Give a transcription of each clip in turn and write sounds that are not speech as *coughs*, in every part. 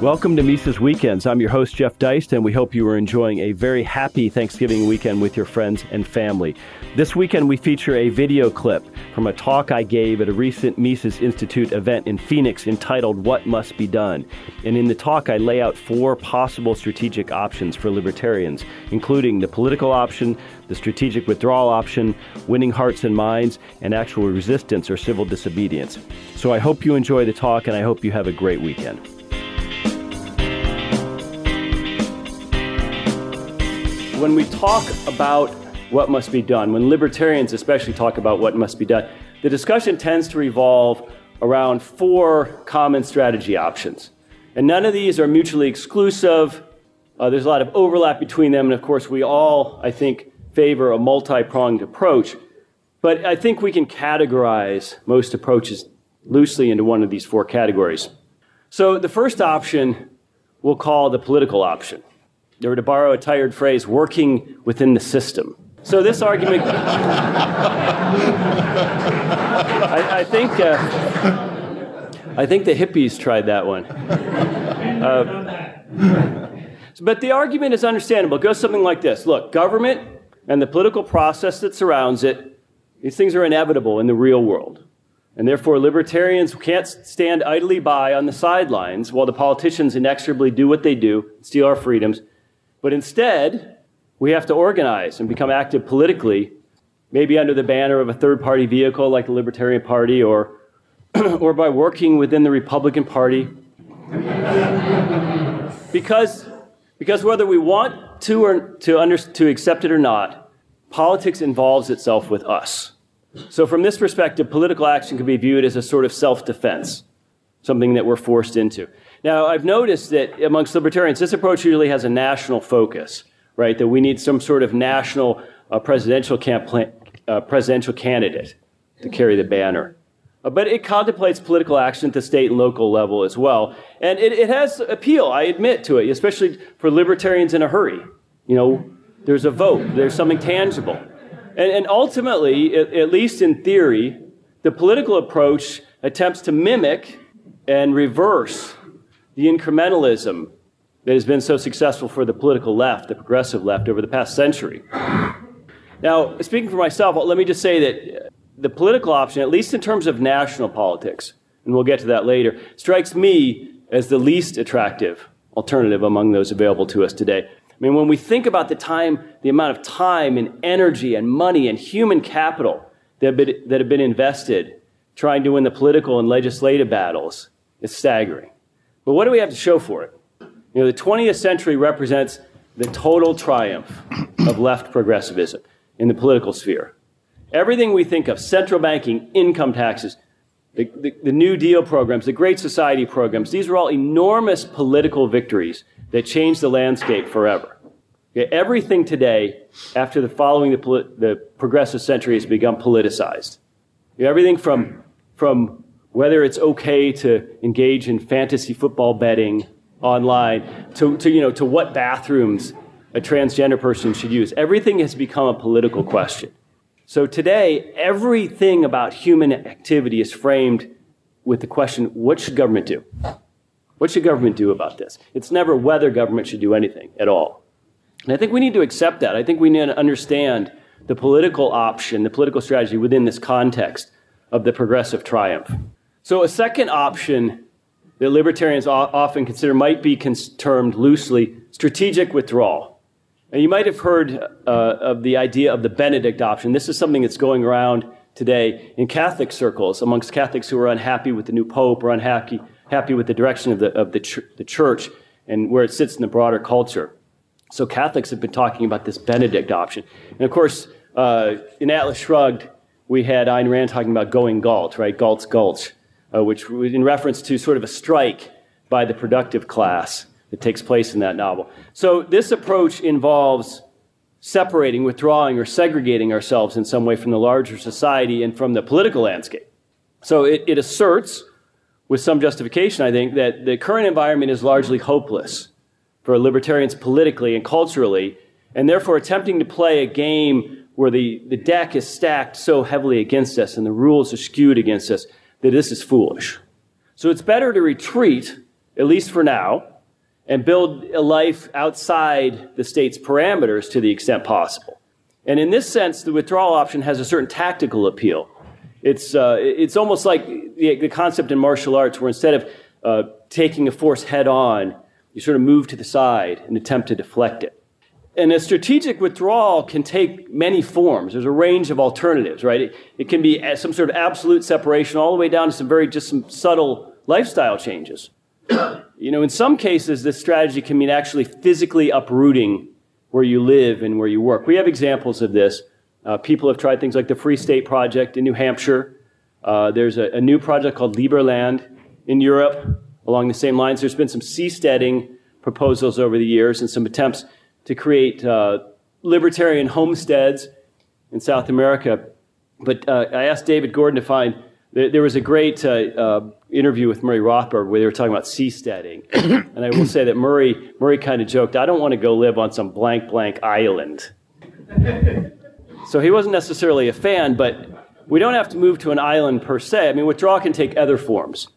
Welcome to Mises Weekends. I'm your host, Jeff Deist, and we hope you are enjoying a very happy Thanksgiving weekend with your friends and family. This weekend, we feature a video clip from a talk I gave at a recent Mises Institute event in Phoenix entitled What Must Be Done. And in the talk, I lay out four possible strategic options for libertarians, including the political option, the strategic withdrawal option, winning hearts and minds, and actual resistance or civil disobedience. So I hope you enjoy the talk, and I hope you have a great weekend. When we talk about what must be done, when libertarians especially talk about what must be done, the discussion tends to revolve around four common strategy options. And none of these are mutually exclusive. Uh, there's a lot of overlap between them. And of course, we all, I think, favor a multi pronged approach. But I think we can categorize most approaches loosely into one of these four categories. So the first option we'll call the political option or to borrow a tired phrase, working within the system. So this argument, *laughs* I, I, think, uh, I think the hippies tried that one. Uh, but the argument is understandable. It goes something like this: Look, government and the political process that surrounds it, these things are inevitable in the real world. And therefore, libertarians can't stand idly by on the sidelines while the politicians inexorably do what they do, steal our freedoms, but instead, we have to organize and become active politically, maybe under the banner of a third party vehicle like the Libertarian Party or, *clears throat* or by working within the Republican Party. *laughs* because, because whether we want to, or to, under, to accept it or not, politics involves itself with us. So, from this perspective, political action can be viewed as a sort of self defense, something that we're forced into. Now, I've noticed that amongst libertarians, this approach usually has a national focus, right? That we need some sort of national uh, presidential, camp- uh, presidential candidate to carry the banner. Uh, but it contemplates political action at the state and local level as well. And it, it has appeal, I admit to it, especially for libertarians in a hurry. You know, there's a vote, there's something tangible. And, and ultimately, at, at least in theory, the political approach attempts to mimic and reverse the incrementalism that has been so successful for the political left, the progressive left, over the past century. Now, speaking for myself, let me just say that the political option, at least in terms of national politics, and we'll get to that later, strikes me as the least attractive alternative among those available to us today. I mean, when we think about the time, the amount of time and energy and money and human capital that have been, that have been invested trying to win the political and legislative battles, it's staggering. But what do we have to show for it? You know, the 20th century represents the total triumph of left progressivism in the political sphere. Everything we think of, central banking, income taxes, the, the, the, New Deal programs, the Great Society programs, these are all enormous political victories that changed the landscape forever. Okay, everything today, after the following the, the progressive century, has become politicized. You know, everything from, from whether it's okay to engage in fantasy football betting online, to, to, you know, to what bathrooms a transgender person should use. Everything has become a political question. So today, everything about human activity is framed with the question what should government do? What should government do about this? It's never whether government should do anything at all. And I think we need to accept that. I think we need to understand the political option, the political strategy within this context of the progressive triumph. So, a second option that libertarians often consider might be termed loosely strategic withdrawal. And you might have heard uh, of the idea of the Benedict option. This is something that's going around today in Catholic circles, amongst Catholics who are unhappy with the new Pope or unhappy happy with the direction of the, of the, ch- the church and where it sits in the broader culture. So Catholics have been talking about this Benedict option. And of course, uh, in Atlas Shrugged, we had Ayn Rand talking about going Galt, right? Galt's Gulch uh, which was in reference to sort of a strike by the productive class that takes place in that novel. So this approach involves separating, withdrawing, or segregating ourselves in some way from the larger society and from the political landscape. So it, it asserts, with some justification, I think, that the current environment is largely hopeless for libertarians politically and culturally, and therefore attempting to play a game where the, the deck is stacked so heavily against us and the rules are skewed against us that this is foolish. So it's better to retreat at least for now, and build a life outside the state's parameters to the extent possible. And in this sense, the withdrawal option has a certain tactical appeal. It's, uh, it's almost like the, the, concept in martial arts where instead of uh, taking a force head on, you sort of move to the side and attempt to deflect it. And a strategic withdrawal can take many forms. There's a range of alternatives, right? It, it can be some sort of absolute separation all the way down to some very just some subtle lifestyle changes. *clears throat* you know, in some cases, this strategy can mean actually physically uprooting where you live and where you work. We have examples of this. Uh, people have tried things like the Free State Project in New Hampshire. Uh, there's a, a, new project called Liberland in Europe along the same lines. There's been some seasteading proposals over the years and some attempts to create uh, libertarian homesteads in South America. But uh, I asked David Gordon to find, there was a great uh, uh, interview with Murray Rothbard where they were talking about seasteading. *coughs* and I will say that Murray, Murray kind of joked, I don't want to go live on some blank, blank island. so he wasn't necessarily a fan, but we don't have to move to an island per se. I mean, withdrawal can take other forms.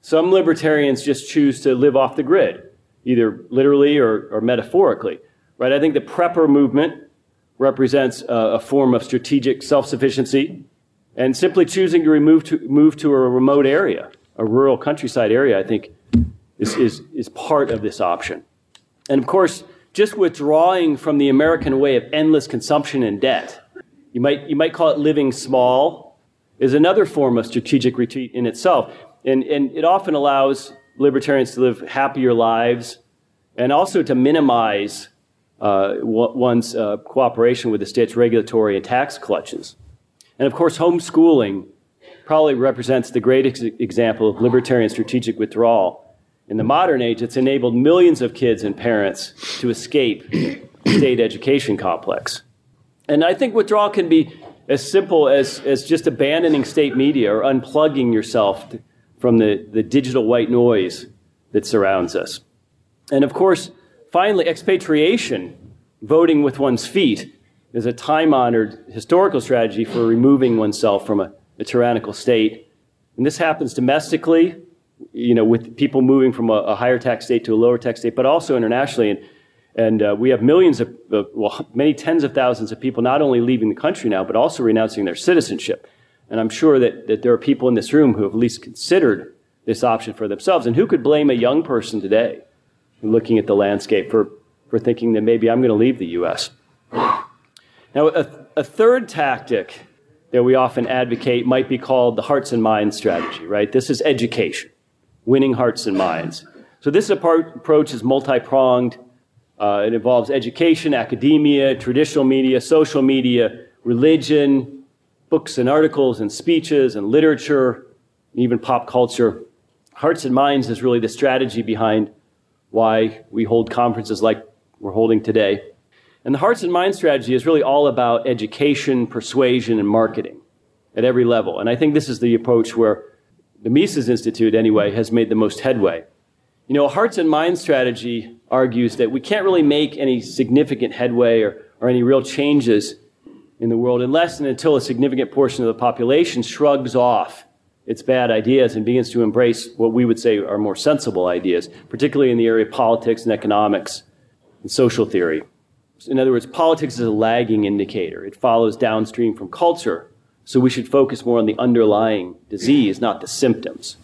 Some libertarians just choose to live off the grid, either literally or, or metaphorically. Right? I think the prepper movement represents a, a form of strategic self-sufficiency and simply choosing to remove to move to a remote area, a rural countryside area, I think is, is, is part of this option. And of course, just withdrawing from the American way of endless consumption and debt, you might, you might call it living small, is another form of strategic retreat in itself. And, and it often allows libertarians to live happier lives and also to minimize one's uh, cooperation with the state's regulatory and tax clutches. And of course, homeschooling probably represents the greatest example of libertarian strategic withdrawal. In the modern age, it's enabled millions of kids and parents to escape the state education complex. And I think withdrawal can be as simple as, as just abandoning state media or unplugging yourself from the, the digital white noise that surrounds us. And of course, Finally, expatriation, voting with one's feet, is a time honored historical strategy for removing oneself from a, a, tyrannical state. And this happens domestically, you know, with people moving from a, a higher tax state to a lower tax state, but also internationally. And, and uh, we have millions of, uh, well, many tens of thousands of people not only leaving the country now, but also renouncing their citizenship. And I'm sure that, that there are people in this room who have at least considered this option for themselves. And who could blame a young person today looking at the landscape for, for thinking that maybe I'm going to leave the U.S. Now, a, a third tactic that we often advocate might be called the hearts and minds strategy, right? This is education, winning hearts and minds. So this approach is multi-pronged. Uh, it involves education, academia, traditional media, social media, religion, books and articles and speeches and literature, even pop culture. Hearts and minds is really the strategy behind why we hold conferences like we're holding today. And the Hearts and Minds strategy is really all about education, persuasion, and marketing at every level. And I think this is the approach where the Mises Institute, anyway, has made the most headway. You know, a Hearts and Minds strategy argues that we can't really make any significant headway or, or any real changes in the world unless and until a significant portion of the population shrugs off its bad ideas and begins to embrace what we would say are more sensible ideas, particularly in the area of politics and economics and social theory. In other words, politics is a lagging indicator. It follows downstream from culture. So we should focus more on the underlying disease, not the symptoms.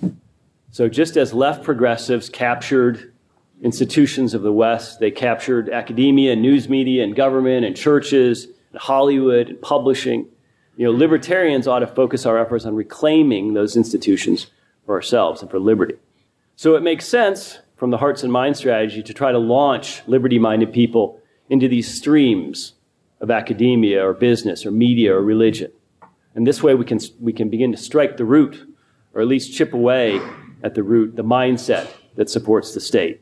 So just as left progressives captured institutions of the West, they captured academia news media and government and churches and Hollywood and publishing, you know, libertarians ought to focus our efforts on reclaiming those institutions for ourselves and for liberty. So it makes sense from the hearts and minds strategy to try to launch liberty minded people into these streams of academia or business or media or religion. And this way we can, we can begin to strike the root, or at least chip away at the root, the mindset that supports the state.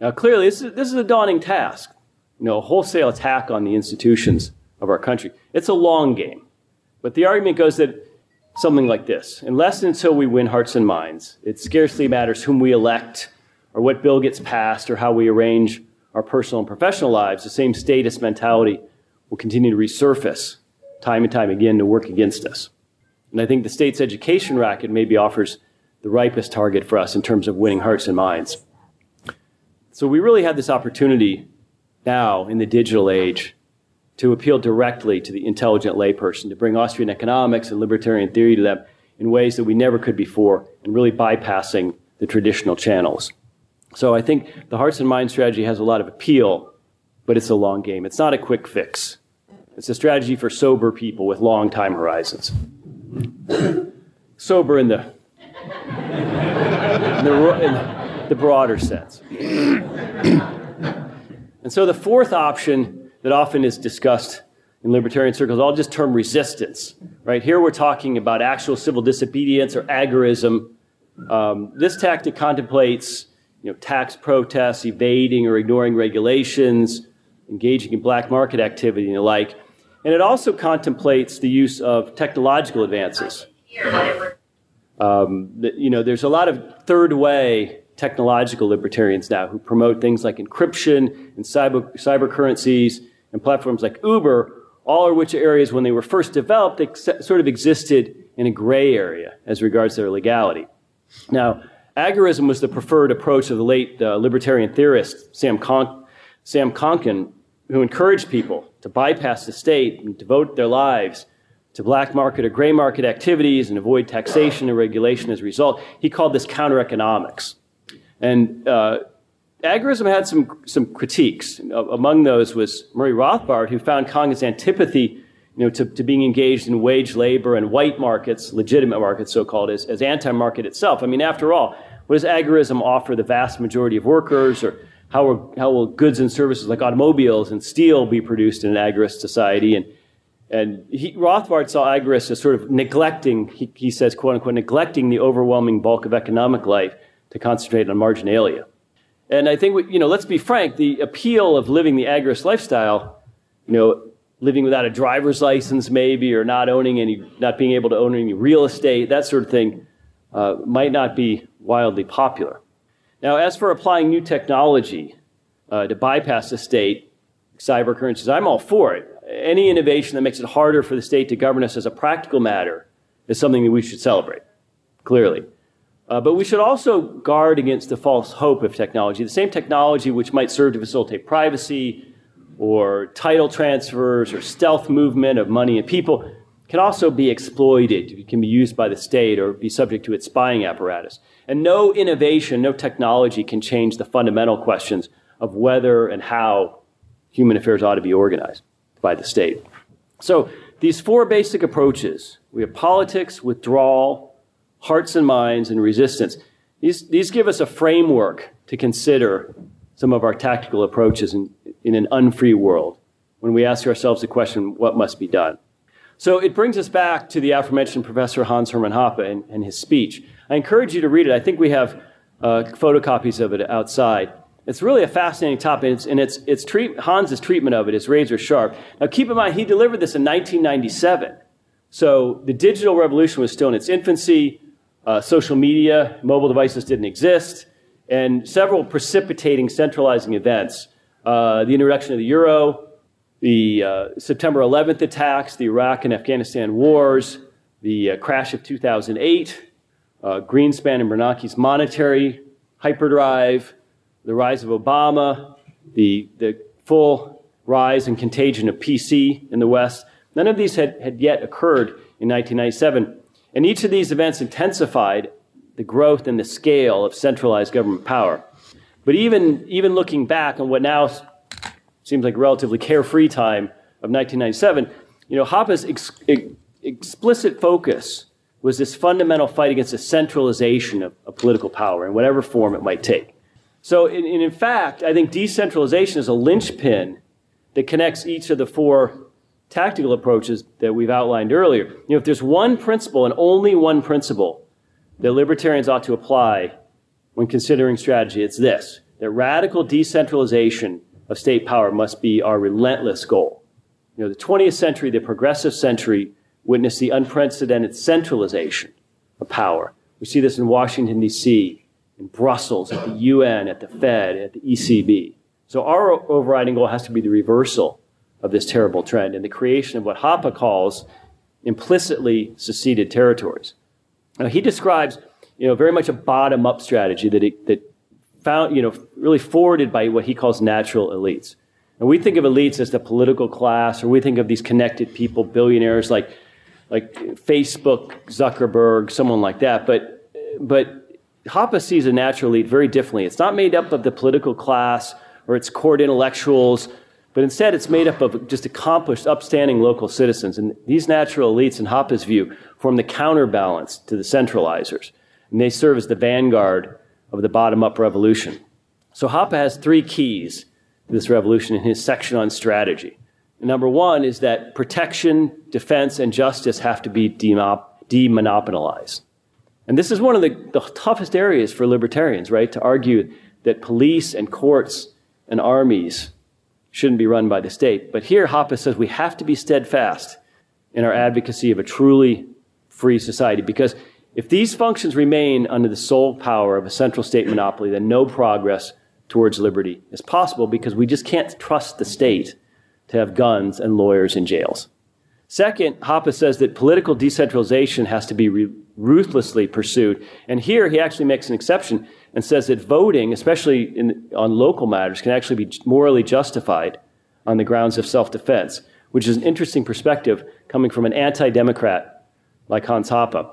Now, clearly, this is, this is a daunting task. You know, a wholesale attack on the institutions of our country. It's a long game. But the argument goes that something like this unless and until we win hearts and minds, it scarcely matters whom we elect or what bill gets passed or how we arrange our personal and professional lives, the same status mentality will continue to resurface time and time again to work against us. And I think the state's education racket maybe offers the ripest target for us in terms of winning hearts and minds. So we really have this opportunity now in the digital age to appeal directly to the intelligent layperson, to bring Austrian economics and libertarian theory to them in ways that we never could before, and really bypassing the traditional channels. So I think the hearts and minds strategy has a lot of appeal, but it's a long game. It's not a quick fix. It's a strategy for sober people with long time horizons. sober in the, in the, in the broader sense. *clears throat* and so the fourth option that often is discussed in libertarian circles, I'll just term resistance. Right here, we're talking about actual civil disobedience or agorism. Um, this tactic contemplates, you know, tax protests, evading or ignoring regulations, engaging in black market activity and the like. And it also contemplates the use of technological advances. Um, you know, there's a lot of third way technological libertarians now who promote things like encryption and cyber, cyber currencies and platforms like Uber, all of which areas, when they were first developed, they sort of existed in a gray area as regards their legality. Now, agorism was the preferred approach of the late uh, libertarian theorist Sam, Con- Sam Konkin, who encouraged people to bypass the state and devote their lives to black market or gray market activities and avoid taxation and regulation as a result. He called this counter economics. And uh, agorism had some, some critiques. Among those was Murray Rothbard, who found Konkin's antipathy you know, to, to being engaged in wage labor and white markets, legitimate markets, so called, as, as anti market itself. I mean, after all, what does agorism offer the vast majority of workers? Or how, are, how will goods and services like automobiles and steel be produced in an agorist society? And, and he, Rothbard saw agorists as sort of neglecting, he, he says, quote unquote, neglecting the overwhelming bulk of economic life to concentrate on marginalia. And I think, you know, let's be frank, the appeal of living the agorist lifestyle, you know, living without a driver's license maybe, or not owning any, not being able to own any real estate, that sort of thing, uh, might not be wildly popular. Now, as for applying new technology uh, to bypass the state, cyber currencies, I'm all for it. Any innovation that makes it harder for the state to govern us as a practical matter is something that we should celebrate, clearly. Uh, but we should also guard against the false hope of technology. The same technology which might serve to facilitate privacy or title transfers or stealth movement of money and people can also be exploited. It can be used by the state or be subject to its spying apparatus. And no innovation, no technology can change the fundamental questions of whether and how human affairs ought to be organized by the state. So these four basic approaches we have politics, withdrawal, hearts and minds, and resistance. These, these give us a framework to consider some of our tactical approaches in, in an unfree world when we ask ourselves the question, what must be done? So it brings us back to the aforementioned Professor Hans Hermann Hoppe and, and his speech. I encourage you to read it. I think we have uh, photocopies of it outside. It's really a fascinating topic, and, it's, and it's, it's treat, Hans's treatment of it is razor sharp. Now, keep in mind, he delivered this in 1997. So the digital revolution was still in its infancy. Uh, social media, mobile devices didn't exist, and several precipitating centralizing events. Uh, the introduction of the euro, the uh, September 11th attacks, the Iraq and Afghanistan wars, the uh, crash of 2008, uh, Greenspan and Bernanke's monetary hyperdrive, the rise of Obama, the, the full rise and contagion of PC in the West. None of these had, had yet occurred in 1997. And each of these events intensified the growth and the scale of centralized government power. But even, even looking back on what now seems like relatively carefree time of 1997, you know, Hoppe's ex- ex- explicit focus was this fundamental fight against the centralization of, of, political power in whatever form it might take. So, in, in fact, I think decentralization is a linchpin that connects each of the four tactical approaches that we've outlined earlier. You know, if there's one principle and only one principle that libertarians ought to apply when considering strategy, it's this that radical decentralization of state power must be our relentless goal. You know, the 20th century, the progressive century, witnessed the unprecedented centralization of power. We see this in Washington, D.C., in Brussels, at the UN, at the Fed, at the ECB. So our overriding goal has to be the reversal of this terrible trend and the creation of what Hoppe calls implicitly seceded territories. Now, he describes you know, very much a bottom up strategy that, it, that found, you know, really forwarded by what he calls natural elites. And we think of elites as the political class, or we think of these connected people, billionaires like, like Facebook, Zuckerberg, someone like that. But, but Hoppe sees a natural elite very differently. It's not made up of the political class or its court intellectuals, but instead it's made up of just accomplished, upstanding local citizens. And these natural elites, in Hoppe's view, form the counterbalance to the centralizers. And they serve as the vanguard of the bottom up revolution. So Hoppe has three keys to this revolution in his section on strategy. And number one is that protection, defense, and justice have to be demonopolized. And this is one of the, the toughest areas for libertarians, right? To argue that police and courts and armies shouldn't be run by the state. But here, Hoppe says we have to be steadfast in our advocacy of a truly free society because if these functions remain under the sole power of a central state monopoly, then no progress towards liberty is possible because we just can't trust the state to have guns and lawyers in jails. Second, Hoppe says that political decentralization has to be re- ruthlessly pursued. And here he actually makes an exception and says that voting, especially in, on local matters, can actually be morally justified on the grounds of self defense, which is an interesting perspective coming from an anti Democrat like Hans Hoppe.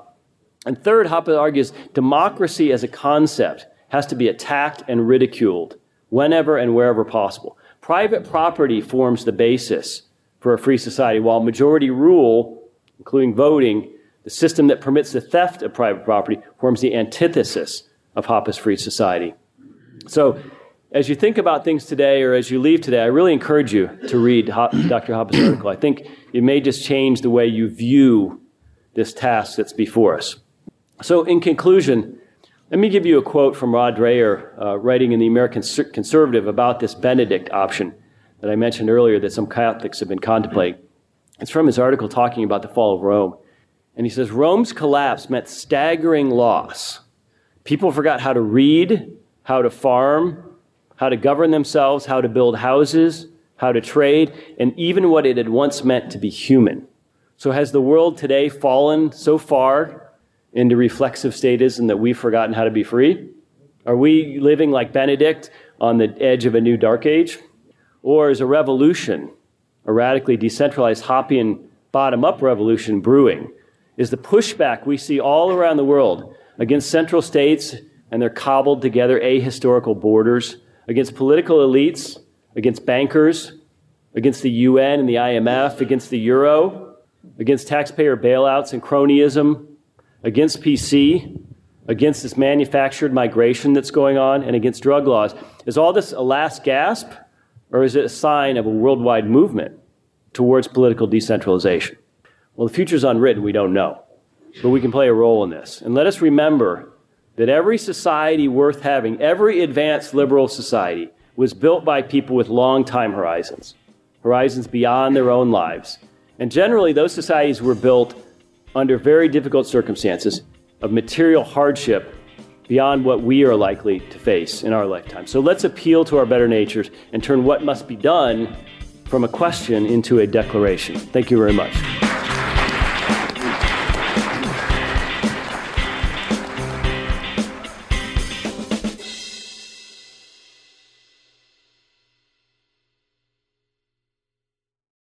And third, Hoppe argues democracy as a concept has to be attacked and ridiculed whenever and wherever possible. Private property forms the basis for a free society, while majority rule, including voting, the system that permits the theft of private property, forms the antithesis of Hoppe's free society. So, as you think about things today or as you leave today, I really encourage you to read Dr. Hoppe's *clears throat* article. I think it may just change the way you view this task that's before us. So, in conclusion, let me give you a quote from Rod Dreher, uh, writing in the American Conservative about this Benedict option that I mentioned earlier that some Catholics have been contemplating. It's from his article talking about the fall of Rome. And he says Rome's collapse meant staggering loss. People forgot how to read, how to farm, how to govern themselves, how to build houses, how to trade, and even what it had once meant to be human. So, has the world today fallen so far into reflexive statism that we've forgotten how to be free? Are we living like Benedict on the edge of a new dark age? Or is a revolution, a radically decentralized Hoppian bottom up revolution brewing? Is the pushback we see all around the world against central states and their cobbled together ahistorical borders, against political elites, against bankers, against the UN and the IMF, against the euro, against taxpayer bailouts and cronyism, against PC, against this manufactured migration that's going on, and against drug laws. Is all this a last gasp, or is it a sign of a worldwide movement towards political decentralization? Well, the future's unwritten, we don't know. But we can play a role in this. And let us remember that every society worth having, every advanced liberal society, was built by people with long time horizons, horizons beyond their own lives. And generally, those societies were built under very difficult circumstances of material hardship beyond what we are likely to face in our lifetime. So let's appeal to our better natures and turn what must be done from a question into a declaration. Thank you very much.